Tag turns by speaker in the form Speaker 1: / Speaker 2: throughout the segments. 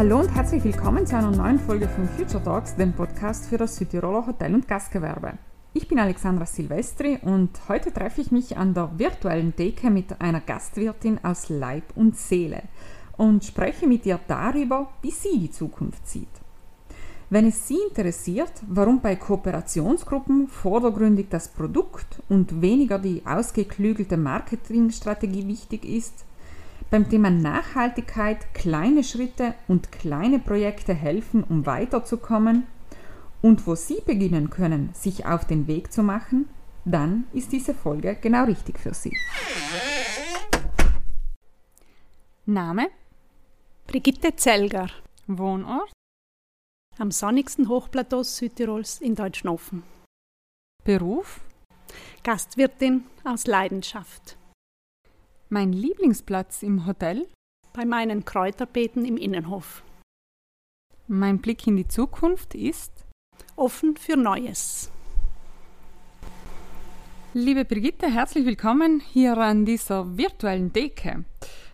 Speaker 1: Hallo und herzlich willkommen zu einer neuen Folge von Future Talks, dem Podcast für das Südtiroler Hotel- und Gastgewerbe. Ich bin Alexandra Silvestri und heute treffe ich mich an der virtuellen Decke mit einer Gastwirtin aus Leib und Seele und spreche mit ihr darüber, wie sie die Zukunft sieht. Wenn es Sie interessiert, warum bei Kooperationsgruppen vordergründig das Produkt und weniger die ausgeklügelte Marketingstrategie wichtig ist, beim Thema Nachhaltigkeit kleine Schritte und kleine Projekte helfen, um weiterzukommen und wo Sie beginnen können, sich auf den Weg zu machen, dann ist diese Folge genau richtig für Sie.
Speaker 2: Name?
Speaker 3: Brigitte Zelger.
Speaker 2: Wohnort?
Speaker 3: Am sonnigsten Hochplateau Südtirols in Deutschnofen.
Speaker 2: Beruf?
Speaker 3: Gastwirtin aus Leidenschaft.
Speaker 2: Mein Lieblingsplatz im Hotel?
Speaker 3: Bei meinen Kräuterbeeten im Innenhof.
Speaker 2: Mein Blick in die Zukunft ist?
Speaker 3: Offen für Neues.
Speaker 2: Liebe Brigitte, herzlich willkommen hier an dieser virtuellen Decke.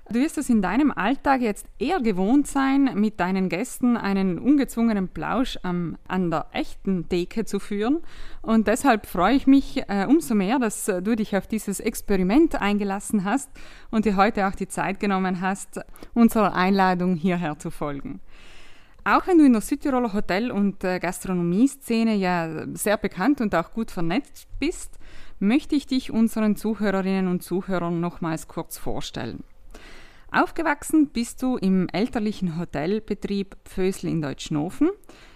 Speaker 2: Du wirst es in deinem Alltag jetzt eher gewohnt sein, mit deinen Gästen einen ungezwungenen Plausch am, an der echten Decke zu führen. Und deshalb freue ich mich äh, umso mehr, dass äh, du dich auf dieses Experiment eingelassen hast und dir heute auch die Zeit genommen hast, unserer Einladung hierher zu folgen. Auch wenn du in der Südtiroler Hotel- und äh, Gastronomieszene ja sehr bekannt und auch gut vernetzt bist, möchte ich dich unseren Zuhörerinnen und Zuhörern nochmals kurz vorstellen. Aufgewachsen bist du im elterlichen Hotelbetrieb Pfösl in Deutschnofen,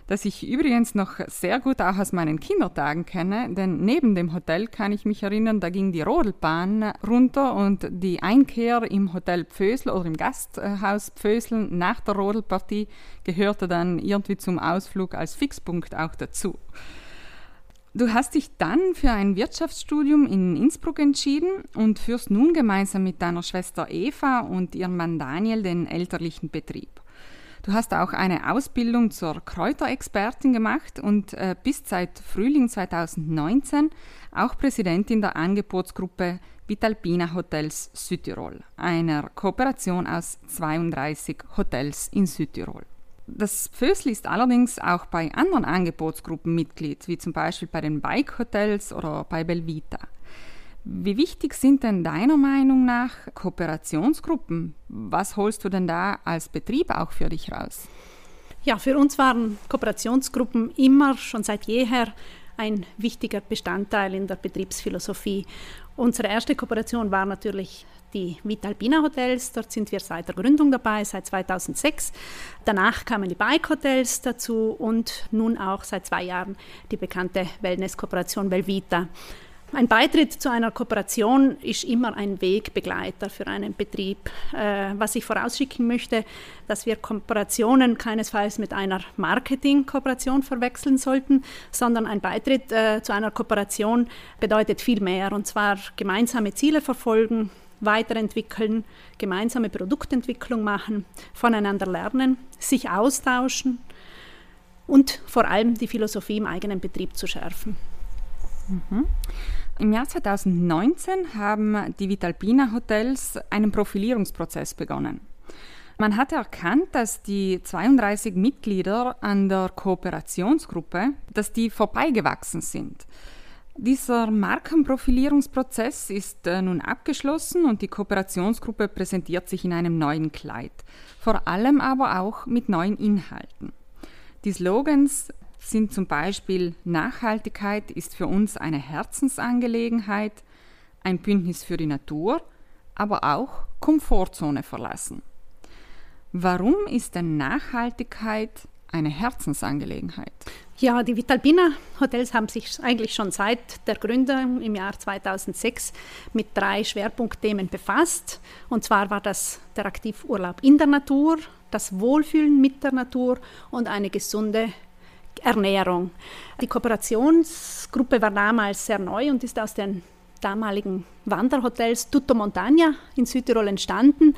Speaker 2: das ich übrigens noch sehr gut auch aus meinen Kindertagen kenne, denn neben dem Hotel kann ich mich erinnern, da ging die Rodelbahn runter und die Einkehr im Hotel Pfösl oder im Gasthaus Pfösl nach der Rodelpartie gehörte dann irgendwie zum Ausflug als Fixpunkt auch dazu. Du hast dich dann für ein Wirtschaftsstudium in Innsbruck entschieden und führst nun gemeinsam mit deiner Schwester Eva und ihrem Mann Daniel den elterlichen Betrieb. Du hast auch eine Ausbildung zur Kräuterexpertin gemacht und äh, bist seit Frühling 2019 auch Präsidentin der Angebotsgruppe Vitalpina Hotels Südtirol, einer Kooperation aus 32 Hotels in Südtirol. Das Fösli ist allerdings auch bei anderen Angebotsgruppen Mitglied, wie zum Beispiel bei den Bike Hotels oder bei Belvita. Wie wichtig sind denn deiner Meinung nach Kooperationsgruppen? Was holst du denn da als Betrieb auch für dich raus?
Speaker 3: Ja, für uns waren Kooperationsgruppen immer schon seit jeher ein wichtiger Bestandteil in der Betriebsphilosophie. Unsere erste Kooperation war natürlich die Vitalpina Hotels. Dort sind wir seit der Gründung dabei, seit 2006. Danach kamen die Bike Hotels dazu und nun auch seit zwei Jahren die bekannte Wellness-Kooperation Velvita. Ein Beitritt zu einer Kooperation ist immer ein Wegbegleiter für einen Betrieb. Äh, was ich vorausschicken möchte, dass wir Kooperationen keinesfalls mit einer Marketing-Kooperation verwechseln sollten, sondern ein Beitritt äh, zu einer Kooperation bedeutet viel mehr, und zwar gemeinsame Ziele verfolgen, weiterentwickeln, gemeinsame Produktentwicklung machen, voneinander lernen, sich austauschen und vor allem die Philosophie im eigenen Betrieb zu schärfen.
Speaker 2: Mhm. Im Jahr 2019 haben die Vitalpina Hotels einen Profilierungsprozess begonnen. Man hat erkannt, dass die 32 Mitglieder an der Kooperationsgruppe, dass die vorbeigewachsen sind. Dieser Markenprofilierungsprozess ist äh, nun abgeschlossen und die Kooperationsgruppe präsentiert sich in einem neuen Kleid, vor allem aber auch mit neuen Inhalten. Die Slogans sind zum Beispiel Nachhaltigkeit ist für uns eine Herzensangelegenheit, ein Bündnis für die Natur, aber auch Komfortzone verlassen. Warum ist denn Nachhaltigkeit eine Herzensangelegenheit?
Speaker 3: Ja, die Vitalpina Hotels haben sich eigentlich schon seit der Gründung im Jahr 2006 mit drei Schwerpunktthemen befasst. Und zwar war das der Aktivurlaub in der Natur, das Wohlfühlen mit der Natur und eine gesunde Ernährung. Die Kooperationsgruppe war damals sehr neu und ist aus den damaligen Wanderhotels Tutto Montagna in Südtirol entstanden.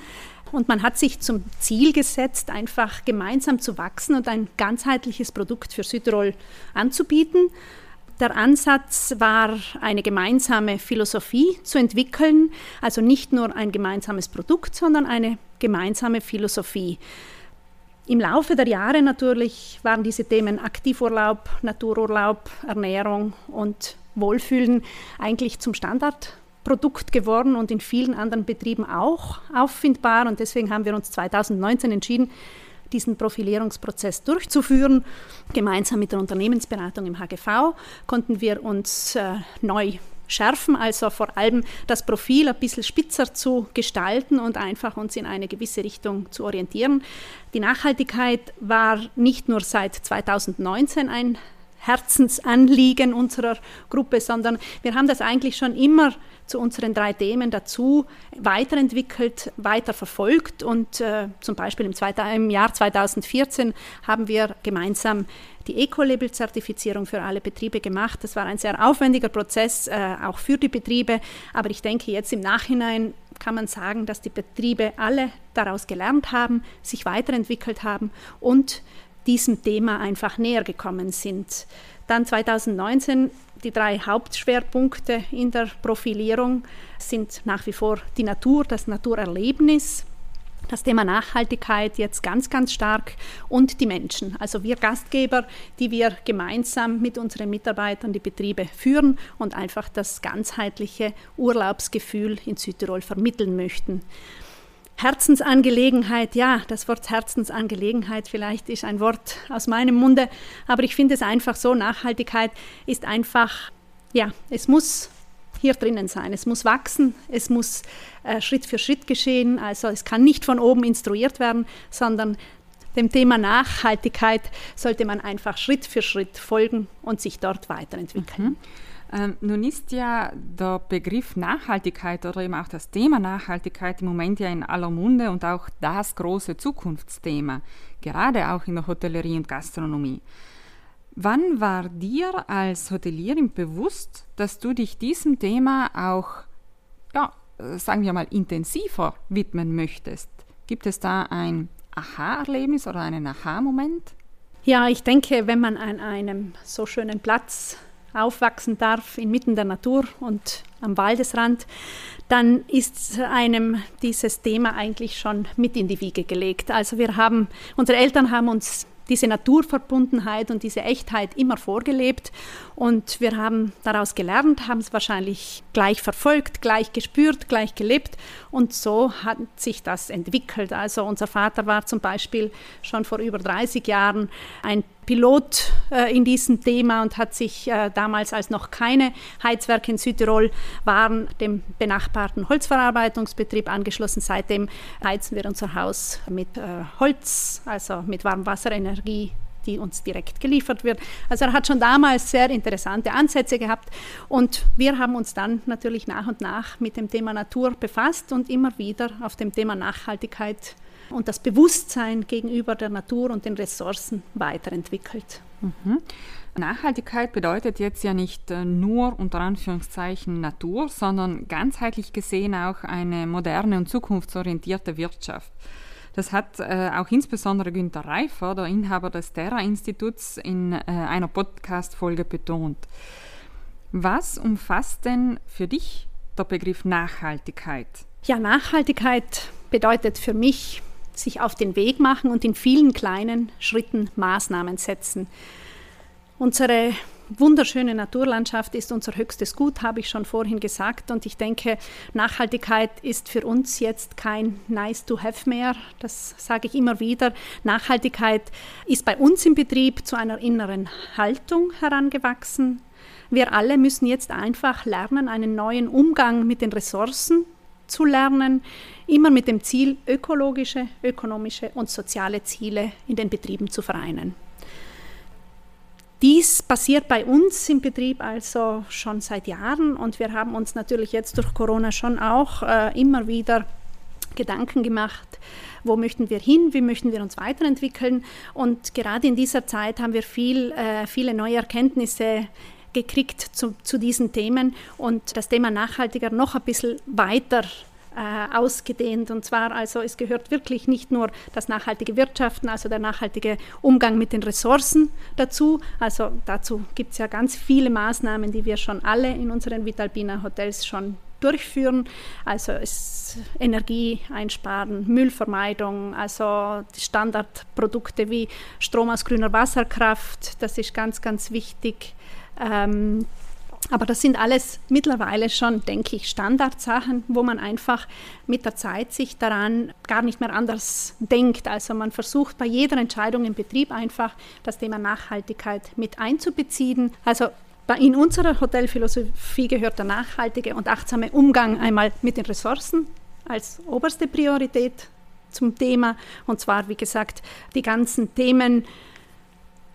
Speaker 3: Und man hat sich zum Ziel gesetzt, einfach gemeinsam zu wachsen und ein ganzheitliches Produkt für Südtirol anzubieten. Der Ansatz war, eine gemeinsame Philosophie zu entwickeln, also nicht nur ein gemeinsames Produkt, sondern eine gemeinsame Philosophie. Im Laufe der Jahre natürlich waren diese Themen Aktivurlaub, Natururlaub, Ernährung und Wohlfühlen eigentlich zum Standardprodukt geworden und in vielen anderen Betrieben auch auffindbar. Und deswegen haben wir uns 2019 entschieden, diesen Profilierungsprozess durchzuführen. Gemeinsam mit der Unternehmensberatung im HGV konnten wir uns äh, neu schärfen, also vor allem das Profil ein bisschen spitzer zu gestalten und einfach uns in eine gewisse Richtung zu orientieren. Die Nachhaltigkeit war nicht nur seit 2019 ein Herzensanliegen unserer Gruppe, sondern wir haben das eigentlich schon immer zu unseren drei Themen dazu weiterentwickelt, weiter verfolgt und äh, zum Beispiel im, im Jahr 2014 haben wir gemeinsam die Eco-Label-Zertifizierung für alle Betriebe gemacht. Das war ein sehr aufwendiger Prozess, äh, auch für die Betriebe. Aber ich denke, jetzt im Nachhinein kann man sagen, dass die Betriebe alle daraus gelernt haben, sich weiterentwickelt haben und diesem Thema einfach näher gekommen sind. Dann 2019 die drei Hauptschwerpunkte in der Profilierung sind nach wie vor die Natur, das Naturerlebnis, das Thema Nachhaltigkeit jetzt ganz, ganz stark und die Menschen, also wir Gastgeber, die wir gemeinsam mit unseren Mitarbeitern die Betriebe führen und einfach das ganzheitliche Urlaubsgefühl in Südtirol vermitteln möchten. Herzensangelegenheit, ja, das Wort Herzensangelegenheit vielleicht ist ein Wort aus meinem Munde, aber ich finde es einfach so, Nachhaltigkeit ist einfach, ja, es muss hier drinnen sein, es muss wachsen, es muss äh, Schritt für Schritt geschehen, also es kann nicht von oben instruiert werden, sondern dem Thema Nachhaltigkeit sollte man einfach Schritt für Schritt folgen und sich dort weiterentwickeln. Mhm.
Speaker 2: Ähm, nun ist ja der Begriff Nachhaltigkeit oder eben auch das Thema Nachhaltigkeit im Moment ja in aller Munde und auch das große Zukunftsthema, gerade auch in der Hotellerie und Gastronomie. Wann war dir als Hotelierin bewusst, dass du dich diesem Thema auch, ja, sagen wir mal, intensiver widmen möchtest? Gibt es da ein Aha-Erlebnis oder einen Aha-Moment?
Speaker 3: Ja, ich denke, wenn man an einem so schönen Platz aufwachsen darf, inmitten der Natur und am Waldesrand, dann ist einem dieses Thema eigentlich schon mit in die Wiege gelegt. Also wir haben, unsere Eltern haben uns diese Naturverbundenheit und diese Echtheit immer vorgelebt. Und wir haben daraus gelernt, haben es wahrscheinlich gleich verfolgt, gleich gespürt, gleich gelebt. Und so hat sich das entwickelt. Also unser Vater war zum Beispiel schon vor über 30 Jahren ein Pilot äh, in diesem Thema und hat sich äh, damals, als noch keine Heizwerke in Südtirol waren, dem benachbarten Holzverarbeitungsbetrieb angeschlossen. Seitdem heizen wir unser Haus mit äh, Holz, also mit Warmwasserenergie die uns direkt geliefert wird. Also er hat schon damals sehr interessante Ansätze gehabt und wir haben uns dann natürlich nach und nach mit dem Thema Natur befasst und immer wieder auf dem Thema Nachhaltigkeit und das Bewusstsein gegenüber der Natur und den Ressourcen weiterentwickelt.
Speaker 2: Mhm. Nachhaltigkeit bedeutet jetzt ja nicht äh, nur unter Anführungszeichen Natur, sondern ganzheitlich gesehen auch eine moderne und zukunftsorientierte Wirtschaft. Das hat äh, auch insbesondere Günter Reifer, der Inhaber des Terra-Instituts, in äh, einer Podcast-Folge betont. Was umfasst denn für dich der Begriff Nachhaltigkeit?
Speaker 3: Ja, Nachhaltigkeit bedeutet für mich sich auf den Weg machen und in vielen kleinen Schritten Maßnahmen setzen. Unsere wunderschöne Naturlandschaft ist unser höchstes Gut, habe ich schon vorhin gesagt. Und ich denke, Nachhaltigkeit ist für uns jetzt kein Nice to have mehr. Das sage ich immer wieder. Nachhaltigkeit ist bei uns im Betrieb zu einer inneren Haltung herangewachsen. Wir alle müssen jetzt einfach lernen, einen neuen Umgang mit den Ressourcen zu lernen, immer mit dem Ziel, ökologische, ökonomische und soziale Ziele in den Betrieben zu vereinen. Dies passiert bei uns im Betrieb also schon seit Jahren und wir haben uns natürlich jetzt durch Corona schon auch äh, immer wieder Gedanken gemacht, wo möchten wir hin, wie möchten wir uns weiterentwickeln. Und gerade in dieser Zeit haben wir viel, äh, viele neue Erkenntnisse gekriegt zu, zu diesen Themen und das Thema nachhaltiger noch ein bisschen weiter äh, ausgedehnt. Und zwar also, es gehört wirklich nicht nur das nachhaltige Wirtschaften, also der nachhaltige Umgang mit den Ressourcen dazu. Also dazu gibt es ja ganz viele Maßnahmen, die wir schon alle in unseren Vitalpina Hotels schon durchführen. Also es Energie einsparen, Müllvermeidung, also Standardprodukte wie Strom aus grüner Wasserkraft, das ist ganz, ganz wichtig. Ähm, aber das sind alles mittlerweile schon, denke ich, Standardsachen, wo man einfach mit der Zeit sich daran gar nicht mehr anders denkt. Also man versucht bei jeder Entscheidung im Betrieb einfach das Thema Nachhaltigkeit mit einzubeziehen. Also in unserer Hotelphilosophie gehört der nachhaltige und achtsame Umgang einmal mit den Ressourcen als oberste Priorität zum Thema. Und zwar, wie gesagt, die ganzen Themen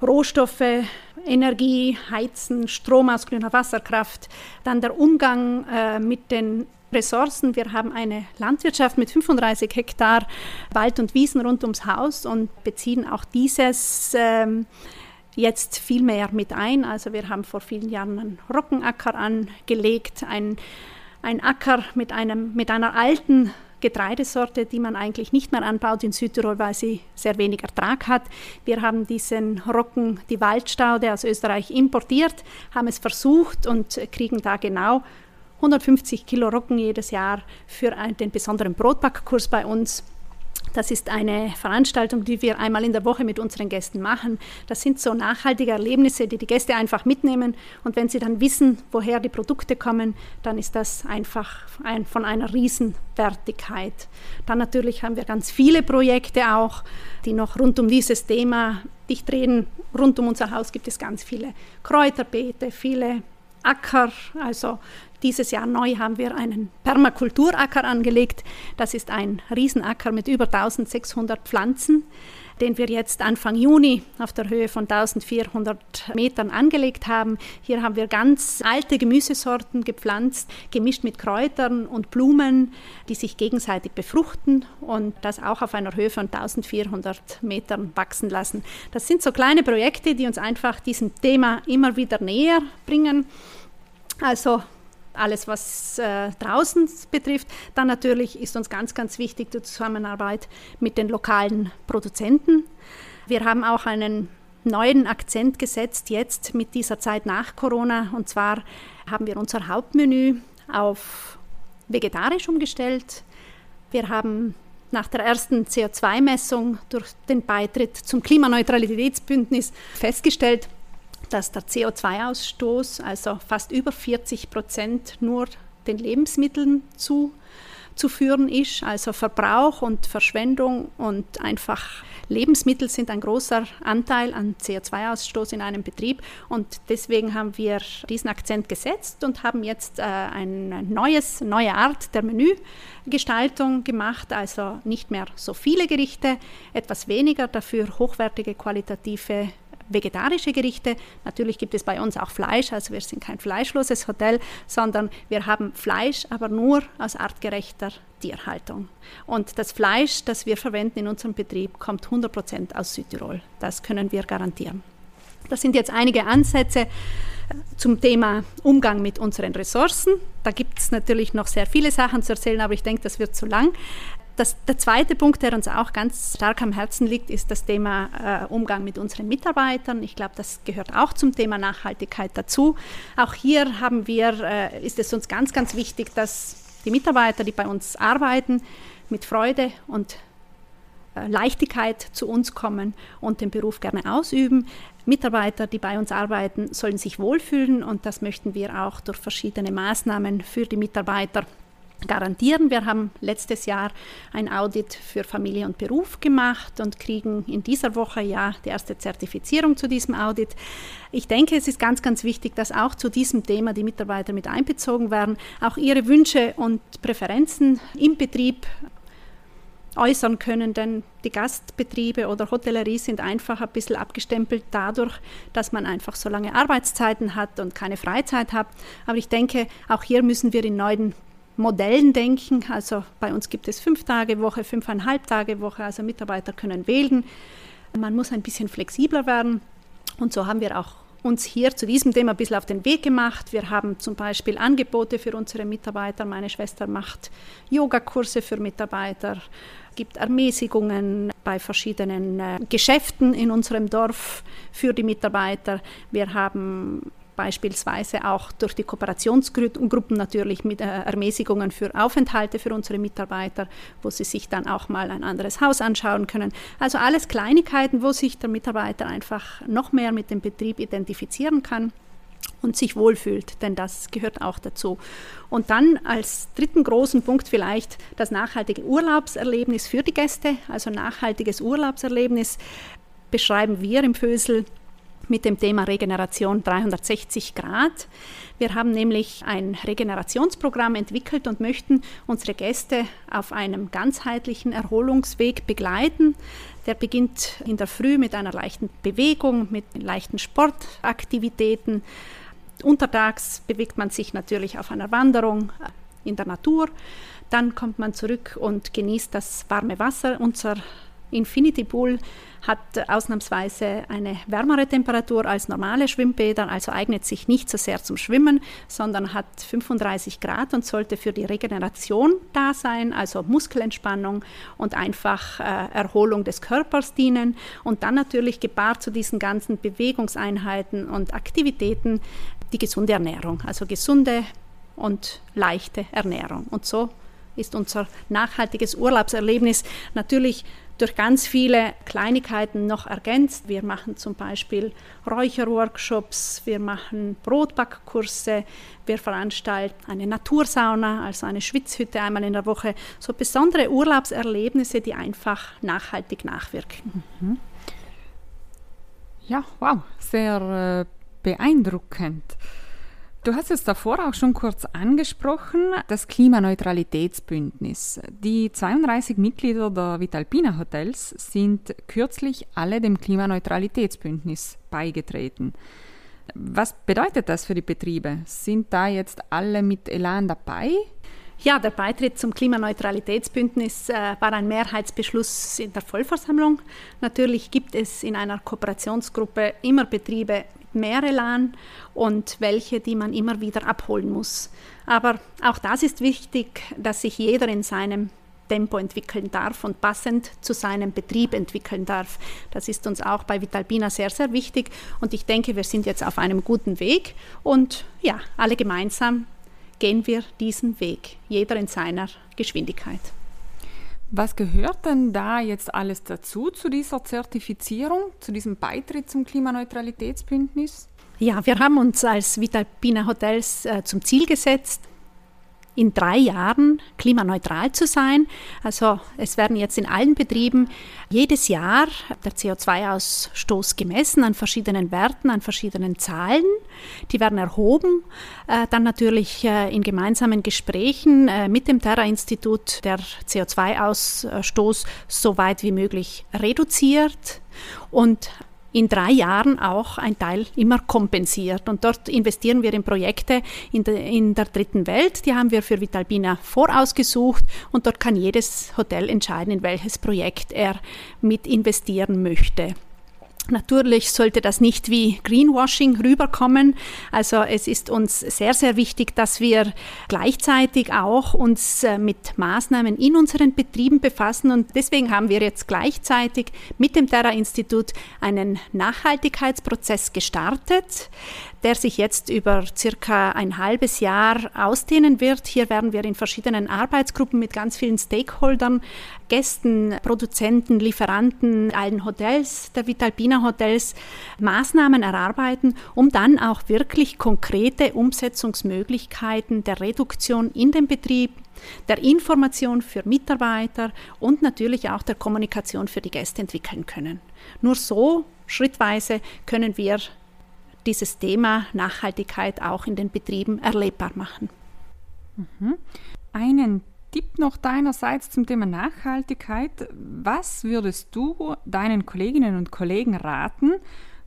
Speaker 3: Rohstoffe, Energie, Heizen, Strom aus grüner Wasserkraft, dann der Umgang äh, mit den Ressourcen. Wir haben eine Landwirtschaft mit 35 Hektar Wald und Wiesen rund ums Haus und beziehen auch dieses ähm, jetzt viel mehr mit ein. Also wir haben vor vielen Jahren einen Roggenacker angelegt, ein, ein Acker mit, einem, mit einer alten Getreidesorte, die man eigentlich nicht mehr anbaut in Südtirol, weil sie sehr wenig Ertrag hat. Wir haben diesen Roggen, die Waldstaude aus Österreich importiert, haben es versucht und kriegen da genau 150 Kilo Roggen jedes Jahr für den besonderen Brotbackkurs bei uns das ist eine Veranstaltung, die wir einmal in der Woche mit unseren Gästen machen. Das sind so nachhaltige Erlebnisse, die die Gäste einfach mitnehmen. Und wenn sie dann wissen, woher die Produkte kommen, dann ist das einfach ein, von einer Riesenwertigkeit. Dann natürlich haben wir ganz viele Projekte auch, die noch rund um dieses Thema dicht reden. Rund um unser Haus gibt es ganz viele Kräuterbeete, viele Acker, also dieses Jahr neu haben wir einen Permakulturacker angelegt. Das ist ein Riesenacker mit über 1600 Pflanzen, den wir jetzt Anfang Juni auf der Höhe von 1400 Metern angelegt haben. Hier haben wir ganz alte Gemüsesorten gepflanzt, gemischt mit Kräutern und Blumen, die sich gegenseitig befruchten und das auch auf einer Höhe von 1400 Metern wachsen lassen. Das sind so kleine Projekte, die uns einfach diesem Thema immer wieder näher bringen. Also alles, was äh, draußen betrifft. Dann natürlich ist uns ganz, ganz wichtig die Zusammenarbeit mit den lokalen Produzenten. Wir haben auch einen neuen Akzent gesetzt jetzt mit dieser Zeit nach Corona. Und zwar haben wir unser Hauptmenü auf vegetarisch umgestellt. Wir haben nach der ersten CO2-Messung durch den Beitritt zum Klimaneutralitätsbündnis festgestellt, dass der CO2-Ausstoß, also fast über 40 Prozent, nur den Lebensmitteln zuzuführen ist. Also Verbrauch und Verschwendung und einfach Lebensmittel sind ein großer Anteil an CO2-Ausstoß in einem Betrieb. Und deswegen haben wir diesen Akzent gesetzt und haben jetzt äh, eine neues, neue Art der Menügestaltung gemacht. Also nicht mehr so viele Gerichte, etwas weniger, dafür hochwertige, qualitative vegetarische Gerichte. Natürlich gibt es bei uns auch Fleisch, also wir sind kein fleischloses Hotel, sondern wir haben Fleisch, aber nur aus artgerechter Tierhaltung. Und das Fleisch, das wir verwenden in unserem Betrieb, kommt 100% aus Südtirol. Das können wir garantieren. Das sind jetzt einige Ansätze äh, zum Thema Umgang mit unseren Ressourcen. Da gibt es natürlich noch sehr viele Sachen zu erzählen, aber ich denke, das wird zu lang. Das, der zweite Punkt, der uns auch ganz stark am Herzen liegt, ist das Thema äh, Umgang mit unseren Mitarbeitern. Ich glaube, das gehört auch zum Thema Nachhaltigkeit dazu. Auch hier haben wir, äh, ist es uns ganz, ganz wichtig, dass die Mitarbeiter, die bei uns arbeiten, mit Freude und äh, Leichtigkeit zu uns kommen und den Beruf gerne ausüben. Mitarbeiter, die bei uns arbeiten, sollen sich wohlfühlen und das möchten wir auch durch verschiedene Maßnahmen für die Mitarbeiter garantieren. Wir haben letztes Jahr ein Audit für Familie und Beruf gemacht und kriegen in dieser Woche ja die erste Zertifizierung zu diesem Audit. Ich denke, es ist ganz, ganz wichtig, dass auch zu diesem Thema die Mitarbeiter mit einbezogen werden, auch ihre Wünsche und Präferenzen im Betrieb äußern können, denn die Gastbetriebe oder Hotellerie sind einfach ein bisschen abgestempelt dadurch, dass man einfach so lange Arbeitszeiten hat und keine Freizeit hat. Aber ich denke, auch hier müssen wir in neuen Modellen denken. Also bei uns gibt es fünf Tage Woche, fünfeinhalb Tage Woche, also Mitarbeiter können wählen. Man muss ein bisschen flexibler werden. Und so haben wir auch uns hier zu diesem Thema ein bisschen auf den Weg gemacht. Wir haben zum Beispiel Angebote für unsere Mitarbeiter. Meine Schwester macht Yogakurse für Mitarbeiter, gibt Ermäßigungen bei verschiedenen äh, Geschäften in unserem Dorf für die Mitarbeiter. Wir haben beispielsweise auch durch die Kooperationsgruppen natürlich mit äh, Ermäßigungen für Aufenthalte für unsere Mitarbeiter, wo sie sich dann auch mal ein anderes Haus anschauen können. Also alles Kleinigkeiten, wo sich der Mitarbeiter einfach noch mehr mit dem Betrieb identifizieren kann und sich wohlfühlt, denn das gehört auch dazu. Und dann als dritten großen Punkt vielleicht das nachhaltige Urlaubserlebnis für die Gäste. Also nachhaltiges Urlaubserlebnis beschreiben wir im Fösel mit dem Thema Regeneration 360 Grad. Wir haben nämlich ein Regenerationsprogramm entwickelt und möchten unsere Gäste auf einem ganzheitlichen Erholungsweg begleiten. Der beginnt in der Früh mit einer leichten Bewegung, mit leichten Sportaktivitäten. Untertags bewegt man sich natürlich auf einer Wanderung in der Natur. Dann kommt man zurück und genießt das warme Wasser. Unser Infinity Pool hat ausnahmsweise eine wärmere Temperatur als normale Schwimmbäder, also eignet sich nicht so sehr zum Schwimmen, sondern hat 35 Grad und sollte für die Regeneration da sein, also Muskelentspannung und einfach äh, Erholung des Körpers dienen. Und dann natürlich gepaart zu diesen ganzen Bewegungseinheiten und Aktivitäten die gesunde Ernährung, also gesunde und leichte Ernährung. Und so ist unser nachhaltiges Urlaubserlebnis natürlich durch ganz viele Kleinigkeiten noch ergänzt. Wir machen zum Beispiel Räucherworkshops, wir machen Brotbackkurse, wir veranstalten eine Natursauna, also eine Schwitzhütte einmal in der Woche. So besondere Urlaubserlebnisse, die einfach nachhaltig nachwirken. Mhm.
Speaker 2: Ja, wow, sehr äh, beeindruckend. Du hast es davor auch schon kurz angesprochen, das Klimaneutralitätsbündnis. Die 32 Mitglieder der Vitalpina Hotels sind kürzlich alle dem Klimaneutralitätsbündnis beigetreten. Was bedeutet das für die Betriebe? Sind da jetzt alle mit Elan dabei?
Speaker 3: Ja, der Beitritt zum Klimaneutralitätsbündnis äh, war ein Mehrheitsbeschluss in der Vollversammlung. Natürlich gibt es in einer Kooperationsgruppe immer Betriebe mehr Elan und welche, die man immer wieder abholen muss. Aber auch das ist wichtig, dass sich jeder in seinem Tempo entwickeln darf und passend zu seinem Betrieb entwickeln darf. Das ist uns auch bei Vitalpina sehr, sehr wichtig und ich denke, wir sind jetzt auf einem guten Weg und ja, alle gemeinsam gehen wir diesen Weg, jeder in seiner Geschwindigkeit.
Speaker 2: Was gehört denn da jetzt alles dazu, zu dieser Zertifizierung, zu diesem Beitritt zum Klimaneutralitätsbündnis?
Speaker 3: Ja, wir haben uns als Vitalpina Hotels äh, zum Ziel gesetzt, in drei Jahren klimaneutral zu sein. Also es werden jetzt in allen Betrieben jedes Jahr der CO2-Ausstoß gemessen an verschiedenen Werten, an verschiedenen Zahlen. Die werden erhoben, äh, dann natürlich äh, in gemeinsamen Gesprächen äh, mit dem Terra-Institut der CO2-Ausstoß so weit wie möglich reduziert. Und in drei Jahren auch ein Teil immer kompensiert. Und dort investieren wir in Projekte in, de, in der dritten Welt. Die haben wir für Vitalbina vorausgesucht und dort kann jedes Hotel entscheiden, in welches Projekt er mit investieren möchte. Natürlich sollte das nicht wie Greenwashing rüberkommen. Also es ist uns sehr, sehr wichtig, dass wir gleichzeitig auch uns äh, mit Maßnahmen in unseren Betrieben befassen. Und deswegen haben wir jetzt gleichzeitig mit dem Terra-Institut einen Nachhaltigkeitsprozess gestartet der sich jetzt über circa ein halbes Jahr ausdehnen wird. Hier werden wir in verschiedenen Arbeitsgruppen mit ganz vielen Stakeholdern, Gästen, Produzenten, Lieferanten, allen Hotels, der Vitalpina Hotels Maßnahmen erarbeiten, um dann auch wirklich konkrete Umsetzungsmöglichkeiten der Reduktion in den Betrieb der Information für Mitarbeiter und natürlich auch der Kommunikation für die Gäste entwickeln können. Nur so schrittweise können wir dieses Thema Nachhaltigkeit auch in den Betrieben erlebbar machen.
Speaker 2: Mhm. Einen Tipp noch deinerseits zum Thema Nachhaltigkeit. Was würdest du deinen Kolleginnen und Kollegen raten,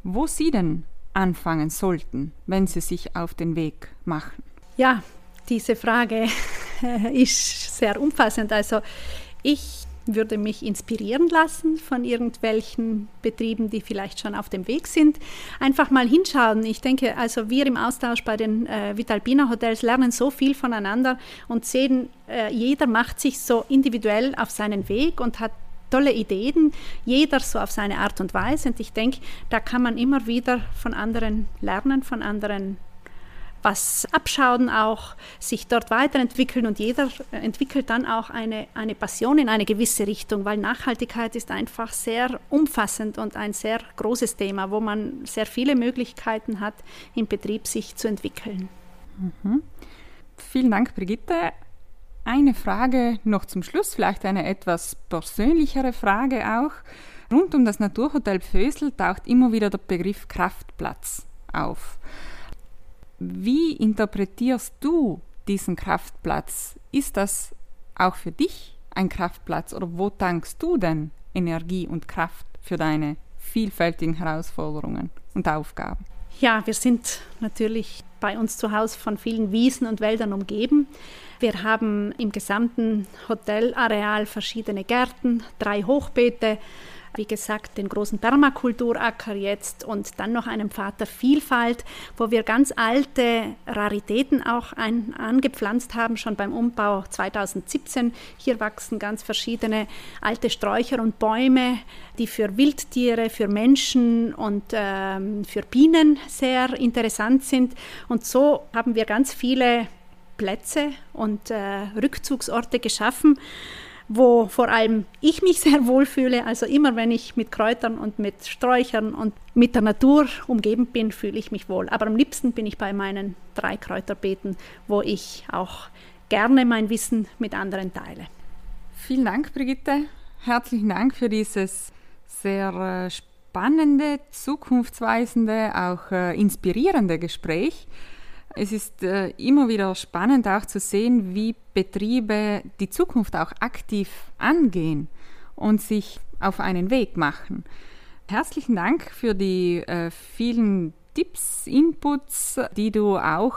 Speaker 2: wo sie denn anfangen sollten, wenn sie sich auf den Weg machen?
Speaker 3: Ja, diese Frage ist sehr umfassend. Also ich würde mich inspirieren lassen von irgendwelchen Betrieben, die vielleicht schon auf dem Weg sind. Einfach mal hinschauen. Ich denke, also wir im Austausch bei den äh, Vitalpina Hotels lernen so viel voneinander und sehen, äh, jeder macht sich so individuell auf seinen Weg und hat tolle Ideen, jeder so auf seine Art und Weise. Und ich denke, da kann man immer wieder von anderen lernen, von anderen was abschauen, auch sich dort weiterentwickeln und jeder entwickelt dann auch eine, eine Passion in eine gewisse Richtung, weil Nachhaltigkeit ist einfach sehr umfassend und ein sehr großes Thema, wo man sehr viele Möglichkeiten hat, im Betrieb sich zu entwickeln.
Speaker 2: Mhm. Vielen Dank, Brigitte. Eine Frage noch zum Schluss, vielleicht eine etwas persönlichere Frage auch. Rund um das Naturhotel Pfösel taucht immer wieder der Begriff Kraftplatz auf. Wie interpretierst du diesen Kraftplatz? Ist das auch für dich ein Kraftplatz oder wo tankst du denn Energie und Kraft für deine vielfältigen Herausforderungen und Aufgaben?
Speaker 3: Ja, wir sind natürlich bei uns zu Hause von vielen Wiesen und Wäldern umgeben. Wir haben im gesamten Hotelareal verschiedene Gärten, drei Hochbeete, wie gesagt, den großen Permakulturacker jetzt und dann noch einen Pfad der Vielfalt, wo wir ganz alte Raritäten auch ein, angepflanzt haben, schon beim Umbau 2017. Hier wachsen ganz verschiedene alte Sträucher und Bäume, die für Wildtiere, für Menschen und ähm, für Bienen sehr interessant sind. Und so haben wir ganz viele Plätze und äh, Rückzugsorte geschaffen wo vor allem ich mich sehr wohl fühle. Also immer wenn ich mit Kräutern und mit Sträuchern und mit der Natur umgeben bin, fühle ich mich wohl. Aber am liebsten bin ich bei meinen drei Kräuterbeeten, wo ich auch gerne mein Wissen mit anderen teile.
Speaker 2: Vielen Dank, Brigitte. Herzlichen Dank für dieses sehr äh, spannende, zukunftsweisende, auch äh, inspirierende Gespräch. Es ist äh, immer wieder spannend auch zu sehen, wie Betriebe die Zukunft auch aktiv angehen und sich auf einen Weg machen. Herzlichen Dank für die äh, vielen Tipps, Inputs, die du auch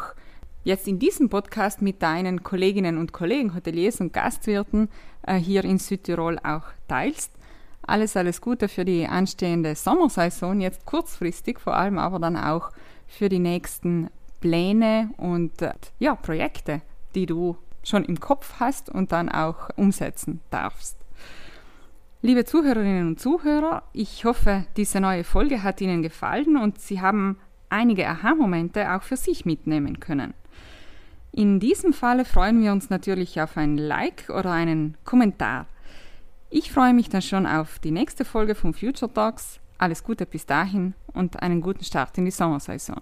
Speaker 2: jetzt in diesem Podcast mit deinen Kolleginnen und Kollegen, Hoteliers und Gastwirten äh, hier in Südtirol auch teilst. Alles, alles Gute für die anstehende Sommersaison, jetzt kurzfristig, vor allem aber dann auch für die nächsten Pläne und ja, Projekte, die du schon im Kopf hast und dann auch umsetzen darfst. Liebe Zuhörerinnen und Zuhörer, ich hoffe, diese neue Folge hat Ihnen gefallen und Sie haben einige Aha-Momente auch für sich mitnehmen können. In diesem Falle freuen wir uns natürlich auf ein Like oder einen Kommentar. Ich freue mich dann schon auf die nächste Folge von Future Talks. Alles Gute bis dahin und einen guten Start in die Sommersaison.